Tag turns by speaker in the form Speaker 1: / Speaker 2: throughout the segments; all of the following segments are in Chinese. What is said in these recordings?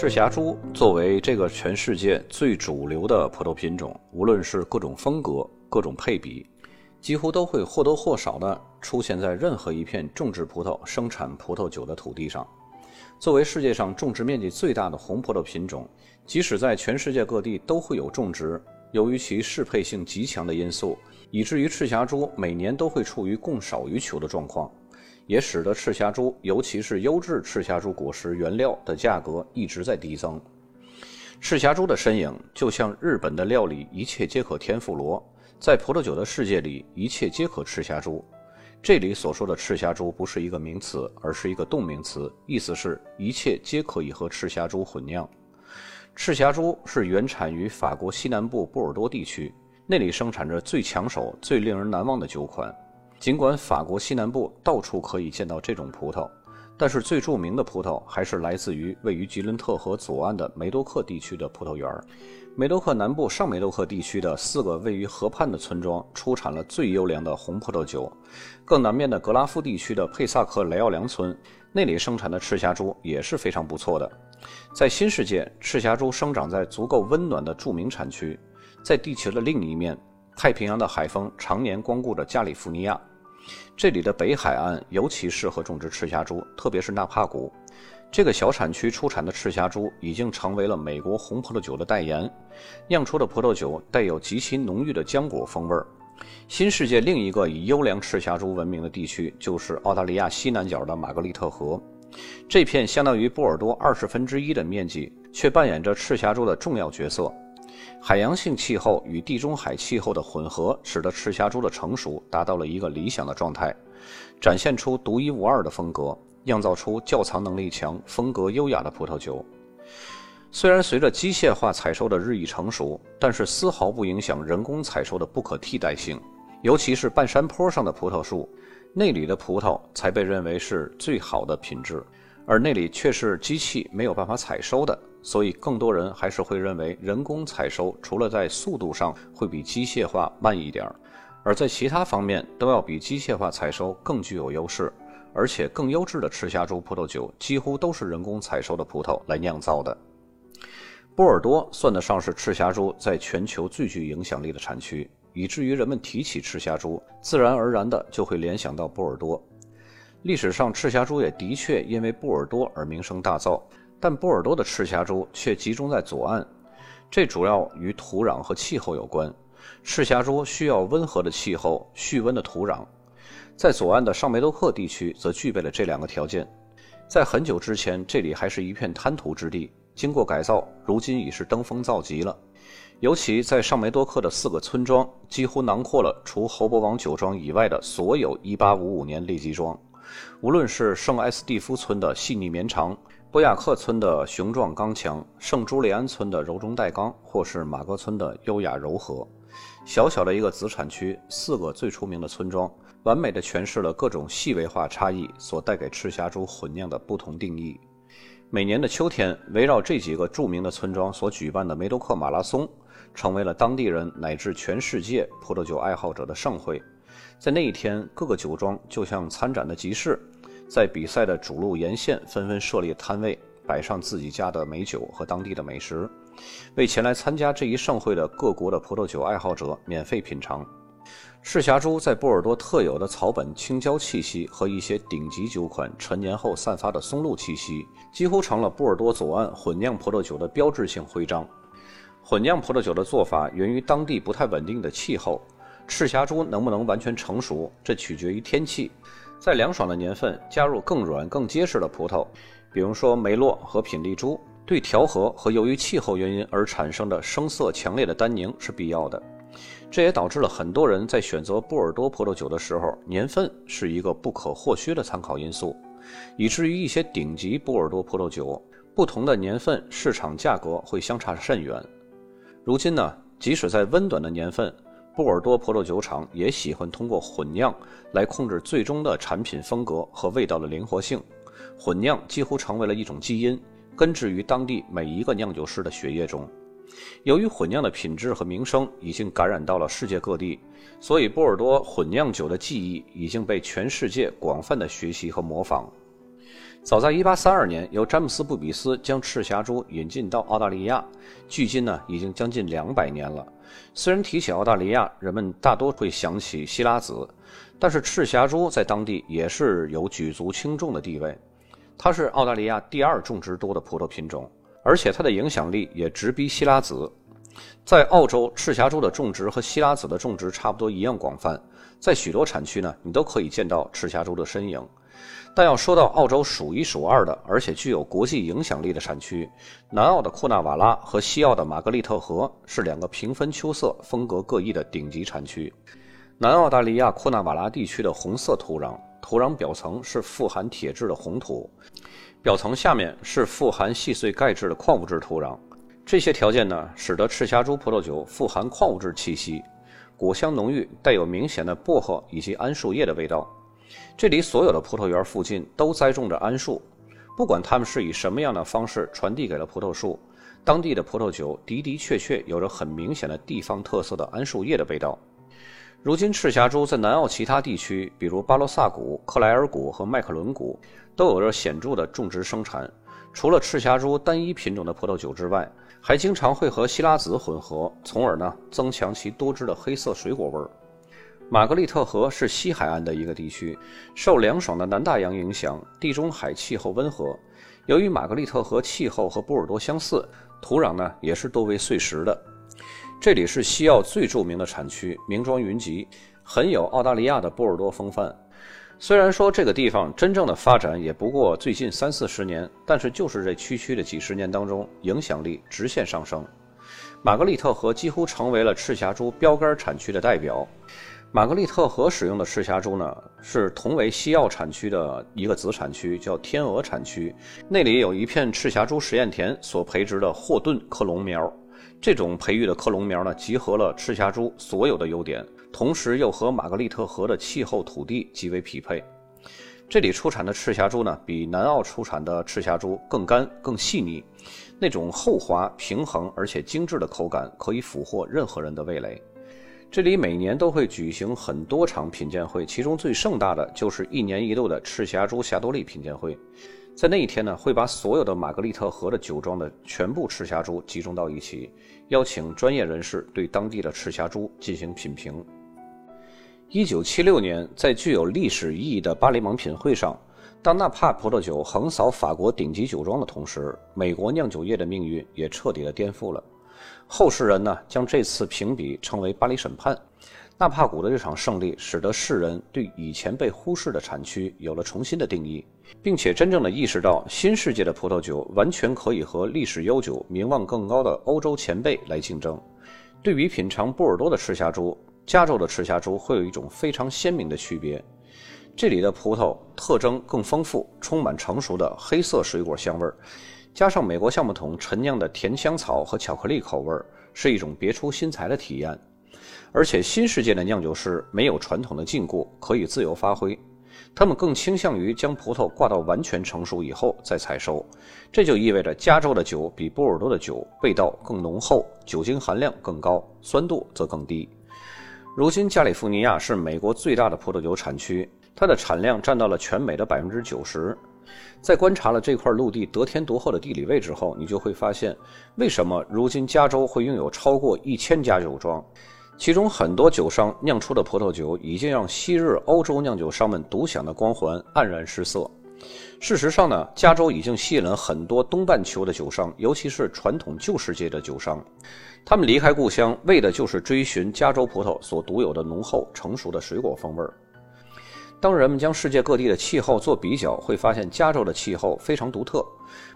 Speaker 1: 赤霞珠作为这个全世界最主流的葡萄品种，无论是各种风格、各种配比，几乎都会或多或少的出现在任何一片种植葡萄、生产葡萄酒的土地上。作为世界上种植面积最大的红葡萄品种，即使在全世界各地都会有种植，由于其适配性极强的因素，以至于赤霞珠每年都会处于供少于求的状况。也使得赤霞珠，尤其是优质赤霞珠果实原料的价格一直在递增。赤霞珠的身影就像日本的料理“一切皆可天妇罗”，在葡萄酒的世界里，一切皆可赤霞珠。这里所说的赤霞珠不是一个名词，而是一个动名词，意思是一切皆可以和赤霞珠混酿。赤霞珠是原产于法国西南部波尔多地区，那里生产着最抢手、最令人难忘的酒款。尽管法国西南部到处可以见到这种葡萄，但是最著名的葡萄还是来自于位于吉伦特河左岸的梅多克地区的葡萄园。梅多克南部上梅多克地区的四个位于河畔的村庄出产了最优良的红葡萄酒。更南面的格拉夫地区的佩萨克雷奥良村，那里生产的赤霞珠也是非常不错的。在新世界，赤霞珠生长在足够温暖的著名产区。在地球的另一面，太平洋的海风常年光顾着加利福尼亚。这里的北海岸尤其适合种植赤霞珠，特别是纳帕谷。这个小产区出产的赤霞珠已经成为了美国红葡萄酒的代言，酿出的葡萄酒带有极其浓郁的浆果风味儿。新世界另一个以优良赤霞珠闻名的地区就是澳大利亚西南角的玛格丽特河，这片相当于波尔多二十分之一的面积，却扮演着赤霞珠的重要角色。海洋性气候与地中海气候的混合，使得赤霞珠的成熟达到了一个理想的状态，展现出独一无二的风格，酿造出窖藏能力强、风格优雅的葡萄酒。虽然随着机械化采收的日益成熟，但是丝毫不影响人工采收的不可替代性。尤其是半山坡上的葡萄树，那里的葡萄才被认为是最好的品质，而那里却是机器没有办法采收的。所以，更多人还是会认为人工采收除了在速度上会比机械化慢一点儿，而在其他方面都要比机械化采收更具有优势。而且，更优质的赤霞珠葡萄酒几乎都是人工采收的葡萄来酿造的。波尔多算得上是赤霞珠在全球最具影响力的产区，以至于人们提起赤霞珠，自然而然的就会联想到波尔多。历史上，赤霞珠也的确因为波尔多而名声大噪。但波尔多的赤霞珠却集中在左岸，这主要与土壤和气候有关。赤霞珠需要温和的气候、蓄温的土壤，在左岸的上梅多克地区则具备了这两个条件。在很久之前，这里还是一片滩涂之地，经过改造，如今已是登峰造极了。尤其在上梅多克的四个村庄，几乎囊括了除侯伯王酒庄以外的所有1855年列级庄。无论是圣埃斯蒂夫村的细腻绵长，波亚克村的雄壮刚强，圣朱利安村的柔中带刚，或是马格村的优雅柔和，小小的一个子产区，四个最出名的村庄，完美的诠释了各种细微化差异所带给赤霞珠混酿的不同定义。每年的秋天，围绕这几个著名的村庄所举办的梅多克马拉松，成为了当地人乃至全世界葡萄酒爱好者的盛会。在那一天，各个酒庄就像参展的集市。在比赛的主路沿线，纷纷设立摊位，摆上自己家的美酒和当地的美食，为前来参加这一盛会的各国的葡萄酒爱好者免费品尝。赤霞珠在波尔多特有的草本青椒气息和一些顶级酒款陈年后散发的松露气息，几乎成了波尔多左岸混酿葡萄酒的标志性徽章。混酿葡萄酒的做法源于当地不太稳定的气候，赤霞珠能不能完全成熟，这取决于天气。在凉爽的年份加入更软更结实的葡萄，比如说梅洛和品丽珠，对调和和由于气候原因而产生的生涩强烈的单宁是必要的。这也导致了很多人在选择波尔多葡萄酒的时候，年份是一个不可或缺的参考因素，以至于一些顶级波尔多葡萄酒不同的年份市场价格会相差甚远。如今呢，即使在温暖的年份。波尔多葡萄酒厂也喜欢通过混酿来控制最终的产品风格和味道的灵活性。混酿几乎成为了一种基因，根植于当地每一个酿酒师的血液中。由于混酿的品质和名声已经感染到了世界各地，所以波尔多混酿酒的技艺已经被全世界广泛的学习和模仿。早在1832年，由詹姆斯·布比斯将赤霞珠引进到澳大利亚，距今呢已经将近两百年了。虽然提起澳大利亚，人们大多会想起希拉子，但是赤霞珠在当地也是有举足轻重的地位。它是澳大利亚第二种植多的葡萄品种，而且它的影响力也直逼希拉子。在澳洲，赤霞珠的种植和希拉子的种植差不多一样广泛，在许多产区呢，你都可以见到赤霞珠的身影。但要说到澳洲数一数二的，而且具有国际影响力的产区，南澳的库纳瓦拉和西澳的玛格丽特河是两个平分秋色、风格各异的顶级产区。南澳大利亚库纳瓦拉地区的红色土壤，土壤表层是富含铁质的红土，表层下面是富含细碎钙质的矿物质土壤。这些条件呢，使得赤霞珠葡萄酒富含矿物质气息，果香浓郁，带有明显的薄荷以及桉树叶的味道。这里所有的葡萄园附近都栽种着桉树，不管它们是以什么样的方式传递给了葡萄树，当地的葡萄酒的的确确有着很明显的地方特色的桉树叶的味道。如今，赤霞珠在南澳其他地区，比如巴罗萨谷、克莱尔谷和麦克伦谷，都有着显著的种植生产。除了赤霞珠单一品种的葡萄酒之外，还经常会和希拉子混合，从而呢增强其多汁的黑色水果味儿。玛格丽特河是西海岸的一个地区，受凉爽的南大洋影响，地中海气候温和。由于玛格丽特河气候和波尔多相似，土壤呢也是多为碎石的。这里是西澳最著名的产区，名庄云集，很有澳大利亚的波尔多风范。虽然说这个地方真正的发展也不过最近三四十年，但是就是这区区的几十年当中，影响力直线上升。玛格丽特河几乎成为了赤霞珠标杆产区的代表。玛格丽特河使用的赤霞珠呢，是同为西澳产区的一个子产区，叫天鹅产区。那里有一片赤霞珠实验田所培植的霍顿克隆苗。这种培育的克隆苗呢，集合了赤霞珠所有的优点，同时又和玛格丽特河的气候土地极为匹配。这里出产的赤霞珠呢，比南澳出产的赤霞珠更干、更细腻，那种厚滑、平衡而且精致的口感，可以俘获任何人的味蕾。这里每年都会举行很多场品鉴会，其中最盛大的就是一年一度的赤霞珠霞多丽品鉴会。在那一天呢，会把所有的玛格丽特河的酒庄的全部赤霞珠集中到一起，邀请专业人士对当地的赤霞珠进行品评。一九七六年，在具有历史意义的巴黎蒙品会上，当纳帕葡萄酒横扫法国顶级酒庄的同时，美国酿酒业的命运也彻底的颠覆了。后世人呢，将这次评比称为“巴黎审判”。纳帕谷的这场胜利，使得世人对以前被忽视的产区有了重新的定义，并且真正的意识到，新世界的葡萄酒完全可以和历史悠久、名望更高的欧洲前辈来竞争。对比品尝波尔多的赤霞珠，加州的赤霞珠会有一种非常鲜明的区别。这里的葡萄特征更丰富，充满成熟的黑色水果香味儿。加上美国橡木桶陈酿的甜香草和巧克力口味，是一种别出心裁的体验。而且新世界的酿酒师没有传统的禁锢，可以自由发挥。他们更倾向于将葡萄挂到完全成熟以后再采收。这就意味着加州的酒比波尔多的酒味道更浓厚，酒精含量更高，酸度则更低。如今加利福尼亚是美国最大的葡萄酒产区，它的产量占到了全美的百分之九十。在观察了这块陆地得天独厚的地理位置后，你就会发现，为什么如今加州会拥有超过一千家酒庄，其中很多酒商酿出的葡萄酒已经让昔日欧洲酿酒商们独享的光环黯然失色。事实上呢，加州已经吸引了很多东半球的酒商，尤其是传统旧世界的酒商，他们离开故乡，为的就是追寻加州葡萄所独有的浓厚成熟的水果风味儿。当人们将世界各地的气候做比较，会发现加州的气候非常独特，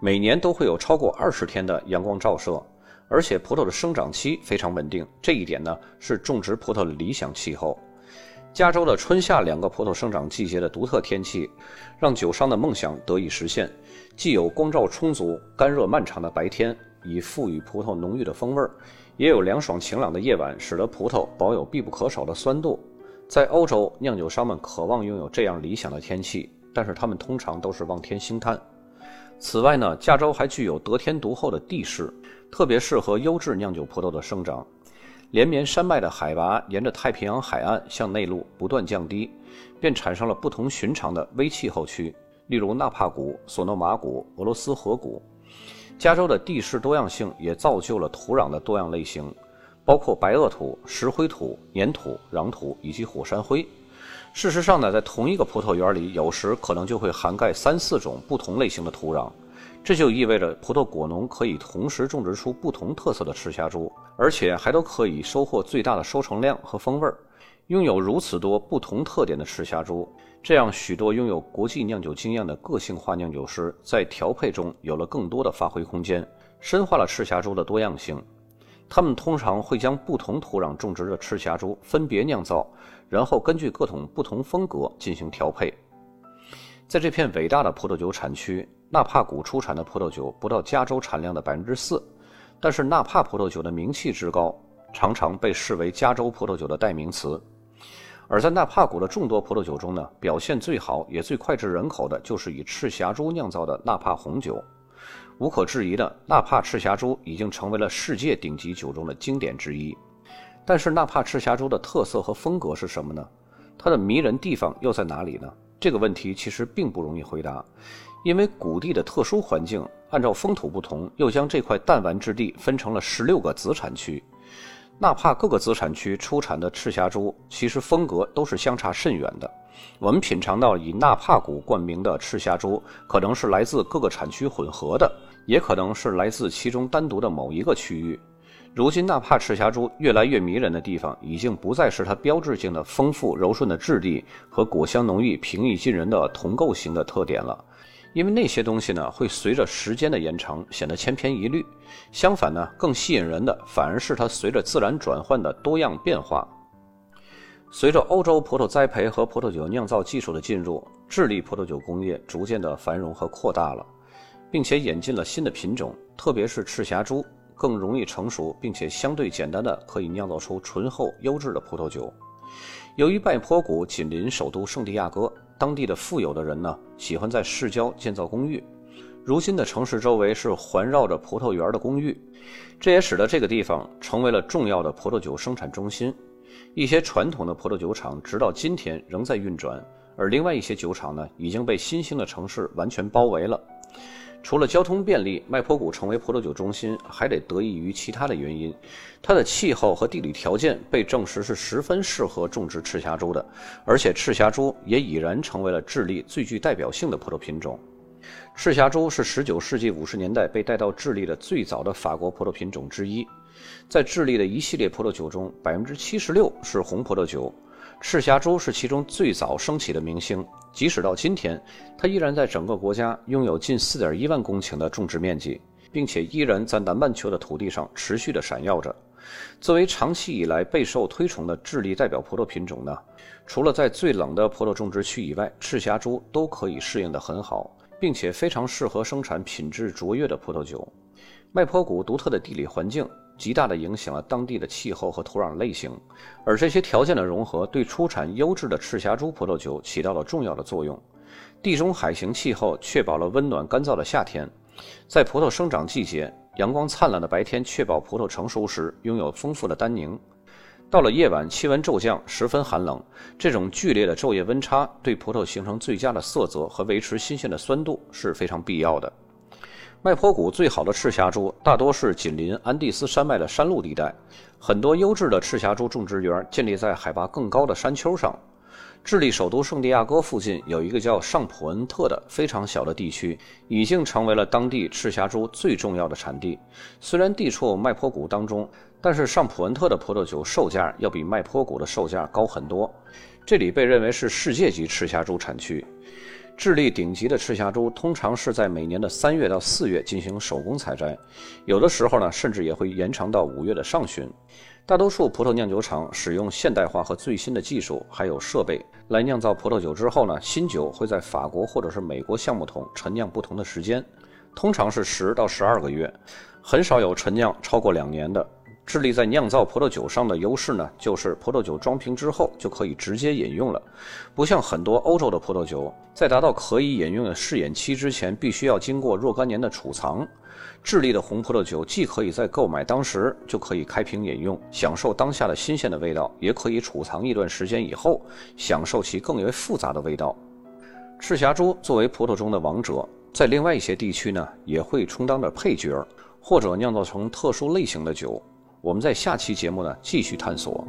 Speaker 1: 每年都会有超过二十天的阳光照射，而且葡萄的生长期非常稳定。这一点呢，是种植葡萄的理想气候。加州的春夏两个葡萄生长季节的独特天气，让酒商的梦想得以实现。既有光照充足、干热漫长的白天，以赋予葡萄浓郁的风味儿；也有凉爽晴朗的夜晚，使得葡萄保有必不可少的酸度。在欧洲，酿酒商们渴望拥有这样理想的天气，但是他们通常都是望天兴叹。此外呢，加州还具有得天独厚的地势，特别适合优质酿酒葡萄的生长。连绵山脉的海拔沿着太平洋海岸向内陆不断降低，便产生了不同寻常的微气候区。例如纳帕谷、索诺马谷、俄罗斯河谷。加州的地势多样性也造就了土壤的多样类型，包括白垩土、石灰土、粘土、壤土以及火山灰。事实上呢，在同一个葡萄园里，有时可能就会涵盖三四种不同类型的土壤。这就意味着葡萄果农可以同时种植出不同特色的赤霞珠，而且还都可以收获最大的收成量和风味儿。拥有如此多不同特点的赤霞珠，这样许多拥有国际酿酒经验的个性化酿酒师在调配中有了更多的发挥空间，深化了赤霞珠的多样性。他们通常会将不同土壤种植的赤霞珠分别酿造，然后根据各种不同风格进行调配。在这片伟大的葡萄酒产区。纳帕谷出产的葡萄酒不到加州产量的百分之四，但是纳帕葡萄酒的名气之高，常常被视为加州葡萄酒的代名词。而在纳帕谷的众多葡萄酒中呢，表现最好也最脍炙人口的就是以赤霞珠酿造的纳帕红酒。无可置疑的，纳帕赤霞珠已经成为了世界顶级酒中的经典之一。但是纳帕赤霞珠的特色和风格是什么呢？它的迷人地方又在哪里呢？这个问题其实并不容易回答。因为谷地的特殊环境，按照风土不同，又将这块弹丸之地分成了十六个子产区。纳帕各个子产区出产的赤霞珠，其实风格都是相差甚远的。我们品尝到以纳帕谷冠名的赤霞珠，可能是来自各个产区混合的，也可能是来自其中单独的某一个区域。如今，纳帕赤霞珠越来越迷人的地方，已经不再是它标志性的丰富柔顺的质地和果香浓郁、平易近人的铜构型的特点了。因为那些东西呢，会随着时间的延长显得千篇一律。相反呢，更吸引人的反而是它随着自然转换的多样变化。随着欧洲葡萄栽培和葡萄酒酿造技术的进入，智利葡萄酒工业逐渐的繁荣和扩大了，并且引进了新的品种，特别是赤霞珠，更容易成熟，并且相对简单的可以酿造出醇厚优质的葡萄酒。由于拜坡谷紧邻首都圣地亚哥。当地的富有的人呢，喜欢在市郊建造公寓。如今的城市周围是环绕着葡萄园的公寓，这也使得这个地方成为了重要的葡萄酒生产中心。一些传统的葡萄酒厂直到今天仍在运转，而另外一些酒厂呢，已经被新兴的城市完全包围了。除了交通便利，麦坡谷成为葡萄酒中心，还得得益于其他的原因。它的气候和地理条件被证实是十分适合种植赤霞珠的，而且赤霞珠也已然成为了智利最具代表性的葡萄品种。赤霞珠是19世纪50年代被带到智利的最早的法国葡萄品种之一。在智利的一系列葡萄酒中，76%是红葡萄酒。赤霞珠是其中最早升起的明星，即使到今天，它依然在整个国家拥有近4.1万公顷的种植面积，并且依然在南半球的土地上持续的闪耀着。作为长期以来备受推崇的智利代表葡萄品种呢，除了在最冷的葡萄种植区以外，赤霞珠都可以适应得很好，并且非常适合生产品质卓越的葡萄酒。麦坡谷独特的地理环境。极大地影响了当地的气候和土壤类型，而这些条件的融合对出产优质的赤霞珠葡萄酒起到了重要的作用。地中海型气候确保了温暖干燥的夏天，在葡萄生长季节，阳光灿烂的白天确保葡萄成熟时拥有丰富的单宁。到了夜晚，气温骤降，十分寒冷，这种剧烈的昼夜温差对葡萄形成最佳的色泽和维持新鲜的酸度是非常必要的。麦坡谷最好的赤霞珠大多是紧邻安第斯山脉的山路地带，很多优质的赤霞珠种植园建立在海拔更高的山丘上。智利首都圣地亚哥附近有一个叫上普恩特的非常小的地区，已经成为了当地赤霞珠最重要的产地。虽然地处麦坡谷当中，但是上普恩特的葡萄酒售价要比麦坡谷的售价高很多。这里被认为是世界级赤霞珠产区。智利顶级的赤霞珠通常是在每年的三月到四月进行手工采摘，有的时候呢，甚至也会延长到五月的上旬。大多数葡萄酿酒厂使用现代化和最新的技术，还有设备来酿造葡萄酒之后呢，新酒会在法国或者是美国橡木桶陈酿不同的时间，通常是十到十二个月，很少有陈酿超过两年的。智利在酿造葡萄酒上的优势呢，就是葡萄酒装瓶之后就可以直接饮用了，不像很多欧洲的葡萄酒，在达到可以饮用的试验期之前，必须要经过若干年的储藏。智利的红葡萄酒既可以在购买当时就可以开瓶饮用，享受当下的新鲜的味道，也可以储藏一段时间以后，享受其更为复杂的味道。赤霞珠作为葡萄中的王者，在另外一些地区呢，也会充当着配角，或者酿造成特殊类型的酒。我们在下期节目呢继续探索。